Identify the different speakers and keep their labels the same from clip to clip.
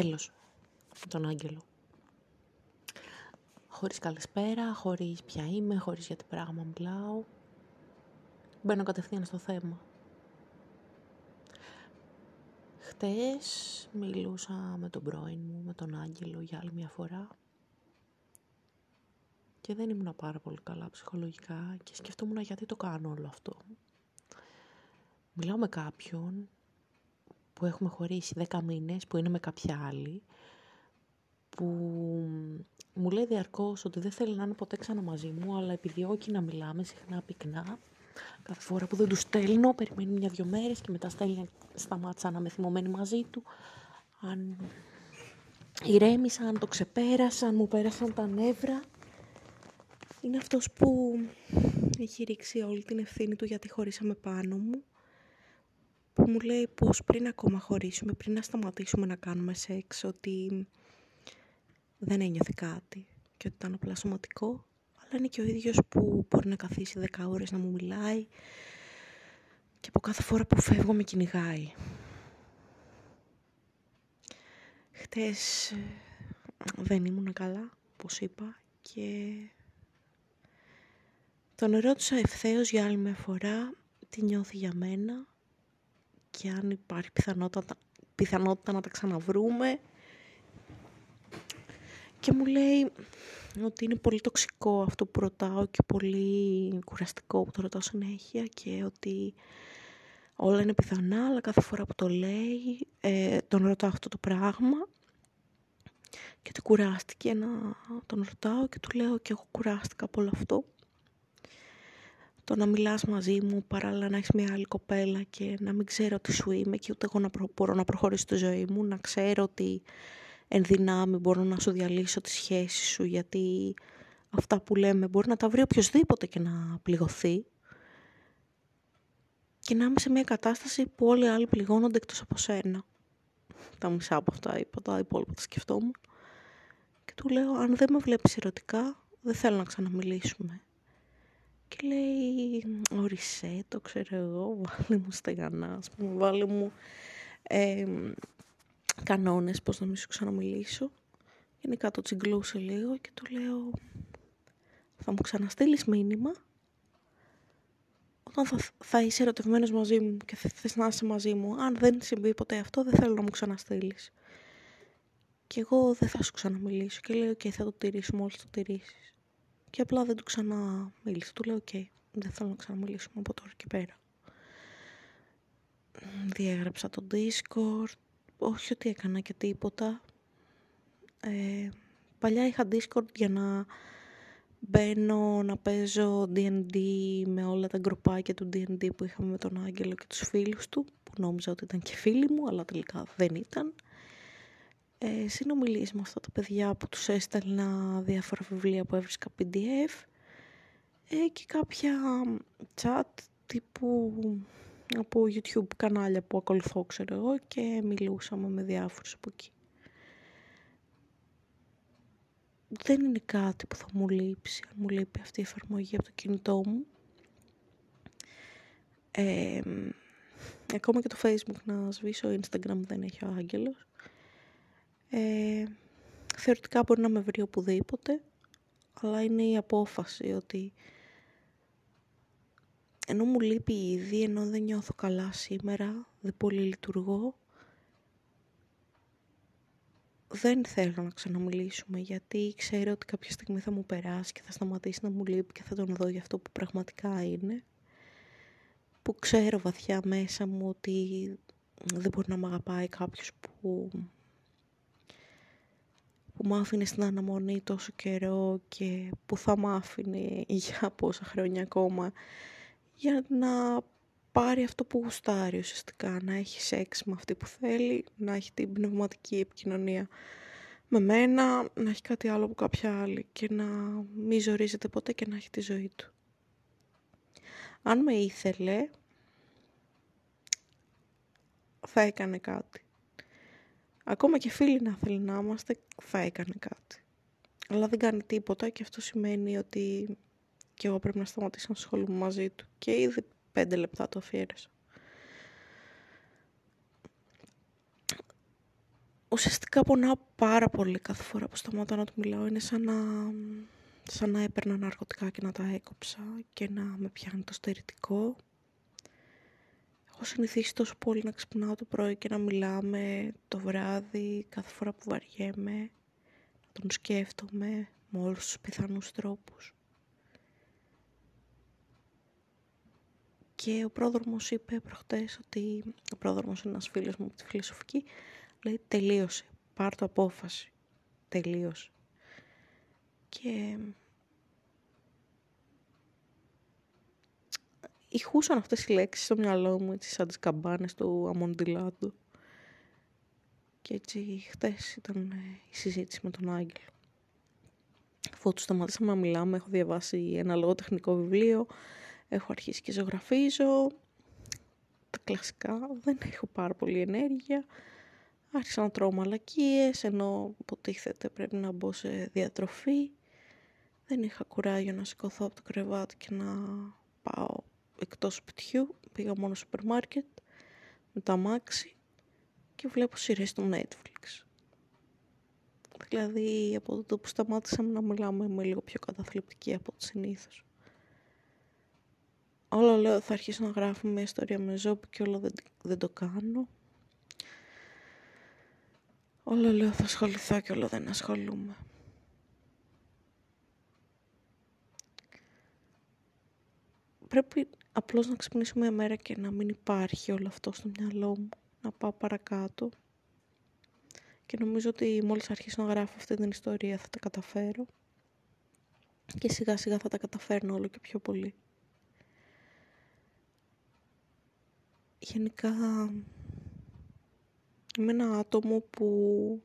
Speaker 1: Τέλος. Τον Άγγελο. Χωρίς καλησπέρα, χωρίς ποια είμαι, χωρίς για τι πράγμα μιλάω. Μπαίνω κατευθείαν στο θέμα. Χτες μιλούσα με τον πρώην μου, με τον Άγγελο για άλλη μια φορά και δεν ήμουν πάρα πολύ καλά ψυχολογικά και σκεφτόμουν γιατί το κάνω όλο αυτό. Μιλάω με κάποιον που έχουμε χωρίσει 10 μήνες, που είναι με κάποια άλλη, που μου λέει διαρκώς ότι δεν θέλει να είναι ποτέ ξανά μαζί μου, αλλά επιδιώκει να μιλάμε συχνά πυκνά. Κάθε φορά που δεν του στέλνω, περιμένει μια-δυο μέρες και μετά στέλνει, σταμάτησα να είμαι θυμωμένη μαζί του. Αν ηρέμησα, αν το ξεπέρασα, αν μου πέρασαν τα νεύρα είναι αυτός που έχει ρίξει όλη την ευθύνη του γιατί χωρίσαμε πάνω μου που μου λέει πως πριν ακόμα χωρίσουμε, πριν να σταματήσουμε να κάνουμε σεξ ότι δεν ένιωθε κάτι και ότι ήταν απλά σωματικό αλλά είναι και ο ίδιος που μπορεί να καθίσει 10 ώρες να μου μιλάει και από κάθε φορά που φεύγω με κυνηγάει. Χτες ε, δεν ήμουν καλά, όπως είπα, και τον ρώτησα ευθέως για άλλη μια φορά τι νιώθει για μένα και αν υπάρχει πιθανότητα, πιθανότητα να τα ξαναβρούμε. Και μου λέει ότι είναι πολύ τοξικό αυτό που ρωτάω και πολύ κουραστικό που το ρωτάω συνέχεια και ότι όλα είναι πιθανά, αλλά κάθε φορά που το λέει ε, τον ρωτάω αυτό το πράγμα και ότι κουράστηκε να τον ρωτάω και του λέω και εγώ κουράστηκα από όλο αυτό το να μιλάς μαζί μου παράλληλα να έχεις μια άλλη κοπέλα και να μην ξέρω τι σου είμαι και ούτε εγώ να μπορώ να προχωρήσω τη ζωή μου, να ξέρω ότι εν δυνάμει μπορώ να σου διαλύσω τη σχέση σου γιατί αυτά που λέμε μπορεί να τα βρει οποιοδήποτε και να πληγωθεί και να είμαι σε μια κατάσταση που όλοι οι άλλοι πληγώνονται εκτός από σένα. Τα μισά από αυτά είπα, τα υπόλοιπα τα σκεφτόμουν. Και του λέω, αν δεν με βλέπεις ερωτικά, δεν θέλω να ξαναμιλήσουμε. Και λέει, ορισέ το ξέρω εγώ, βάλε μου στεγανά, ας πούμε, βάλε μου ε, κανόνες πώς να μην σου ξαναμιλήσω. Γενικά το τσιγκλούσε λίγο και του λέω, θα μου ξαναστείλεις μήνυμα όταν θα, θα είσαι ερωτευμένος μαζί μου και θα θες να είσαι μαζί μου. Αν δεν συμβεί ποτέ αυτό, δεν θέλω να μου ξαναστείλεις. Και εγώ δεν θα σου ξαναμιλήσω. Και λέω, ok, θα το τηρήσουμε μόλις το τηρήσεις. Και απλά δεν του ξαναμίλησα. Του λέω, ok, okay, δεν θέλω να ξαναμιλήσουμε από τώρα και πέρα. Διέγραψα το Discord, όχι ότι έκανα και τίποτα. Ε, παλιά είχα Discord για να μπαίνω να παίζω D&D με όλα τα γκροπάκια του D&D που είχαμε με τον Άγγελο και τους φίλους του, που νόμιζα ότι ήταν και φίλοι μου, αλλά τελικά δεν ήταν ε, συνομιλίες με αυτά τα παιδιά που τους έστελνα διάφορα βιβλία που έβρισκα PDF ε, και κάποια chat τύπου από YouTube κανάλια που ακολουθώ ξέρω εγώ και μιλούσαμε με διάφορους από εκεί. Δεν είναι κάτι που θα μου λείψει, αν μου λείπει αυτή η εφαρμογή από το κινητό μου. Ε, ακόμα και το facebook να σβήσω, Instagram δεν έχει ο Άγγελος. Ε, θεωρητικά μπορεί να με βρει οπουδήποτε, αλλά είναι η απόφαση ότι ενώ μου λείπει ήδη, ενώ δεν νιώθω καλά σήμερα, δεν πολύ λειτουργώ, δεν θέλω να ξαναμιλήσουμε γιατί ξέρω ότι κάποια στιγμή θα μου περάσει και θα σταματήσει να μου λείπει και θα τον δω για αυτό που πραγματικά είναι. Που ξέρω βαθιά μέσα μου ότι δεν μπορεί να με αγαπάει κάποιος που που μ' άφηνε στην αναμονή τόσο καιρό και που θα μ' άφηνε για πόσα χρόνια ακόμα για να πάρει αυτό που γουστάρει ουσιαστικά, να έχει σεξ με αυτή που θέλει, να έχει την πνευματική επικοινωνία με μένα, να έχει κάτι άλλο από κάποια άλλη και να μην ζορίζεται ποτέ και να έχει τη ζωή του. Αν με ήθελε, θα έκανε κάτι. Ακόμα και φίλοι να θέλει να είμαστε, θα έκανε κάτι. Αλλά δεν κάνει τίποτα και αυτό σημαίνει ότι και εγώ πρέπει να σταματήσω να ασχολούμαι μαζί του. Και ήδη πέντε λεπτά το αφιέρωσα. ουσιαστικά πονάω πάρα πολύ κάθε φορά που σταματάω να του μιλάω. Είναι σαν να, σαν να έπαιρνα ναρκωτικά και να τα έκοψα και να με πιάνει το στερητικό. Έχω συνηθίσει τόσο πολύ να ξυπνάω το πρωί και να μιλάμε το βράδυ κάθε φορά που βαριέμαι, να τον σκέφτομαι με όλους τους πιθανούς τρόπους. Και ο πρόδρομος είπε προχτές ότι ο πρόδρομος είναι ένας φίλος μου από τη φιλοσοφική, λέει τελείωσε, πάρ' το απόφαση, τελείωσε. Και ηχούσαν αυτές οι λέξεις στο μυαλό μου, έτσι σαν τις καμπάνες του Αμοντιλάντου. Και έτσι χτες ήταν η συζήτηση με τον Άγγελο. Αφού τους σταματήσαμε να μιλάμε, έχω διαβάσει ένα λογοτεχνικό βιβλίο, έχω αρχίσει και ζωγραφίζω, τα κλασικά, δεν έχω πάρα πολύ ενέργεια. Άρχισα να τρώω μαλακίες, ενώ υποτίθεται πρέπει να μπω σε διατροφή. Δεν είχα κουράγιο να σηκωθώ από το κρεβάτι και να πάω εκτός σπιτιού. Πήγα μόνο στο σούπερ μάρκετ με τα μάξι και βλέπω σειρές στο Netflix. Δηλαδή από το που σταμάτησαμε να μιλάμε είμαι λίγο πιο καταθλιπτική από ό,τι συνήθως. Όλο λέω θα αρχίσω να γράφω μια ιστορία με ζώπη και όλο δεν, δεν το κάνω. Όλο λέω θα ασχοληθώ και όλο δεν ασχολούμαι. Πρέπει απλώς να ξυπνήσω μια μέρα και να μην υπάρχει όλο αυτό στο μυαλό μου. Να πάω παρακάτω. Και νομίζω ότι μόλις αρχίσω να γράφω αυτή την ιστορία θα τα καταφέρω. Και σιγά σιγά θα τα καταφέρνω όλο και πιο πολύ. Γενικά Είμαι ένα άτομο που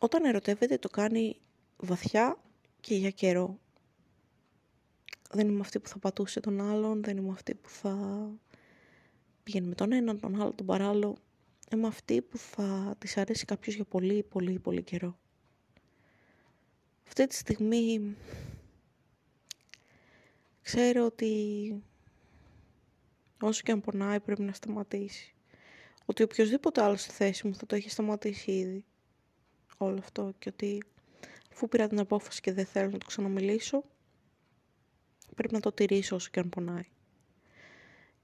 Speaker 1: όταν ερωτεύεται το κάνει βαθιά και για καιρό. Δεν είμαι αυτή που θα πατούσε τον άλλον, δεν είμαι αυτή που θα πηγαίνει με τον έναν, τον άλλο, τον παράλληλο. Είμαι αυτή που θα της αρέσει κάποιος για πολύ, πολύ, πολύ καιρό. Αυτή τη στιγμή ξέρω ότι όσο και αν πονάει πρέπει να σταματήσει ότι οποιοδήποτε άλλο στη θέση μου θα το έχει σταματήσει ήδη όλο αυτό και ότι αφού πήρα την απόφαση και δεν θέλω να το ξαναμιλήσω πρέπει να το τηρήσω όσο και αν πονάει.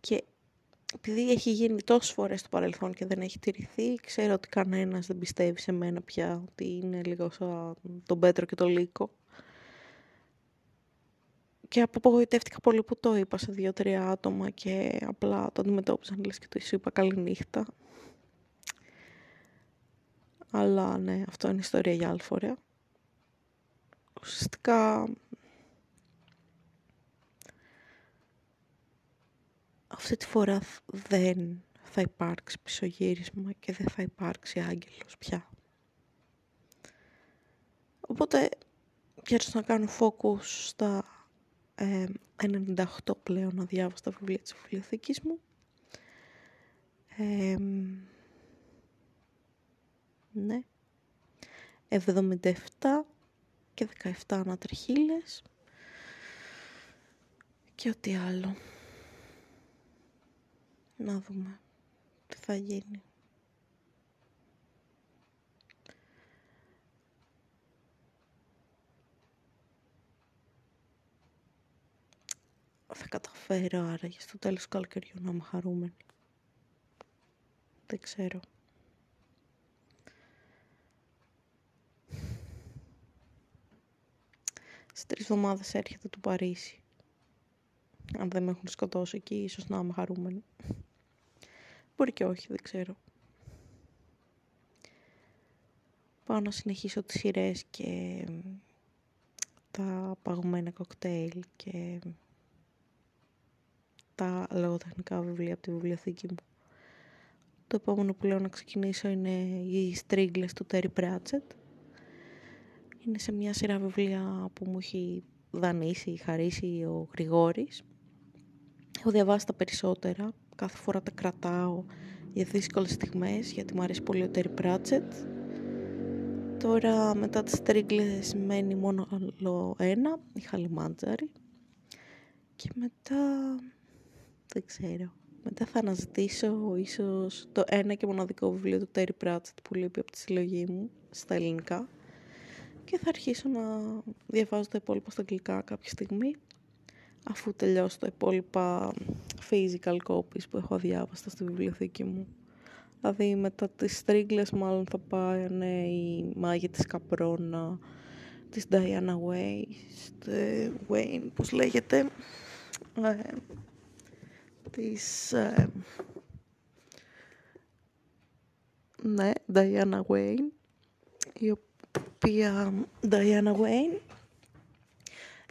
Speaker 1: Και επειδή έχει γίνει τόσες φορές στο παρελθόν και δεν έχει τηρηθεί, ξέρω ότι κανένας δεν πιστεύει σε μένα πια, ότι είναι λίγο σαν τον Πέτρο και τον Λύκο. Και απογοητεύτηκα πολύ που το είπα σε δύο-τρία άτομα και απλά το αντιμετώπιζαν λες και το σου είπα καλή νύχτα. Αλλά ναι, αυτό είναι ιστορία για άλλη φορά. Ουσιαστικά αυτή τη φορά δεν θα υπάρξει πισωγύρισμα και δεν θα υπάρξει άγγελος πια. Οπότε, για να κάνω focus στα 98 πλέον αδιάβαστα βιβλία της βιβλιοθήκης μου. Ε, ναι. 77 και 17 ανατριχίλες και ό,τι άλλο. Να δούμε τι θα γίνει. θα καταφέρω άραγε στο τέλος του καλοκαιριού να είμαι χαρούμενη. Δεν ξέρω. Σε τρεις εβδομάδες έρχεται το Παρίσι. Αν δεν με έχουν σκοτώσει εκεί, ίσως να είμαι χαρούμενη. Μπορεί και όχι, δεν ξέρω. Πάω να συνεχίσω τις σειρές και τα παγωμένα κοκτέιλ και τα λογοτεχνικά βιβλία από τη βιβλιοθήκη μου. Το επόμενο που λέω να ξεκινήσω είναι οι στρίγκλες του Τέρι Πράτσετ. Είναι σε μια σειρά βιβλία που μου έχει δανείσει, χαρίσει ο Γρηγόρης. Έχω διαβάσει τα περισσότερα, κάθε φορά τα κρατάω για δύσκολες στιγμές, γιατί μου αρέσει πολύ ο Τέρι Πράτσετ. Τώρα μετά τις τρίγκλες μένει μόνο άλλο ένα, η Χαλιμάντζαρη. Και μετά δεν ξέρω.
Speaker 2: Μετά θα αναζητήσω ίσως το ένα και μοναδικό βιβλίο του Terry Pratchett που λείπει από τη συλλογή μου στα ελληνικά και θα αρχίσω να διαβάζω τα υπόλοιπα στα αγγλικά κάποια στιγμή αφού τελειώσω τα υπόλοιπα physical copies που έχω διάβαστα στη βιβλιοθήκη μου. Δηλαδή μετά τις τρίγκλες μάλλον θα πάει ναι, η μάγια της Καπρόνα, της Diana Waste, Wayne, πώς λέγεται, ε, της... Ε, ναι, Diana Wayne, η οποία Diana Wayne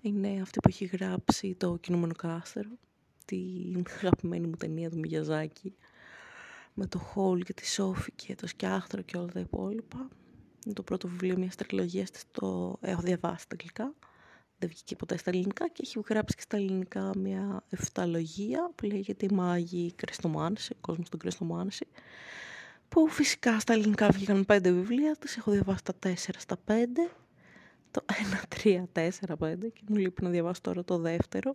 Speaker 2: είναι αυτή που έχει γράψει το κινούμενο κάστερο, την αγαπημένη μου ταινία του Μιγιαζάκη, με το Χόλ και τη Σόφη και το Σκιάχτρο και όλα τα υπόλοιπα. Είναι το πρώτο βιβλίο μιας τριλογίας της, το έχω διαβάσει στα αγγλικά. Δεν βγήκε ποτέ στα ελληνικά και έχει γράψει και στα ελληνικά μια εφταλογία που λέγεται «Η Μάγη Κρεστομάνση», ο κόσμος των Κρεστομάνση, που φυσικά στα ελληνικά βγήκαν πέντε βιβλία, τις έχω διαβάσει τα τέσσερα στα πέντε, το ένα, τρία, τέσσερα, πέντε και μου λείπει να διαβάσω τώρα το δεύτερο.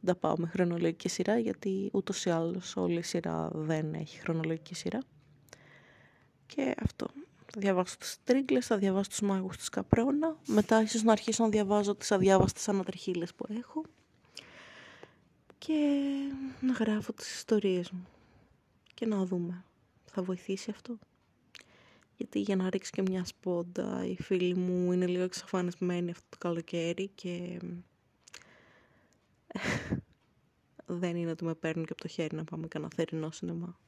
Speaker 2: Δεν τα πάω με χρονολογική σειρά γιατί ούτως ή άλλως όλη η σειρά δεν έχει χρονολογική σειρά. Και αυτό. Θα διαβάσω τις τρίγκλες, θα διαβάσω τους μάγους της Καπρόνα. Μετά ίσως να αρχίσω να διαβάζω τις αδιάβαστες ανατριχίλες που έχω. Και να γράφω τις ιστορίες μου. Και να δούμε. Θα βοηθήσει αυτό; Γιατί για να ρίξει και μια σπόντα, οι φίλοι μου είναι λίγο εξαφανισμένοι αυτό το καλοκαίρι και δεν είναι ότι με παίρνουν και από το χέρι να πάμε κανένα θερινό σινεμά.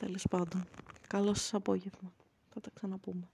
Speaker 2: Τέλος πάντων, καλό σας απόγευμα. Θα τα ξαναπούμε.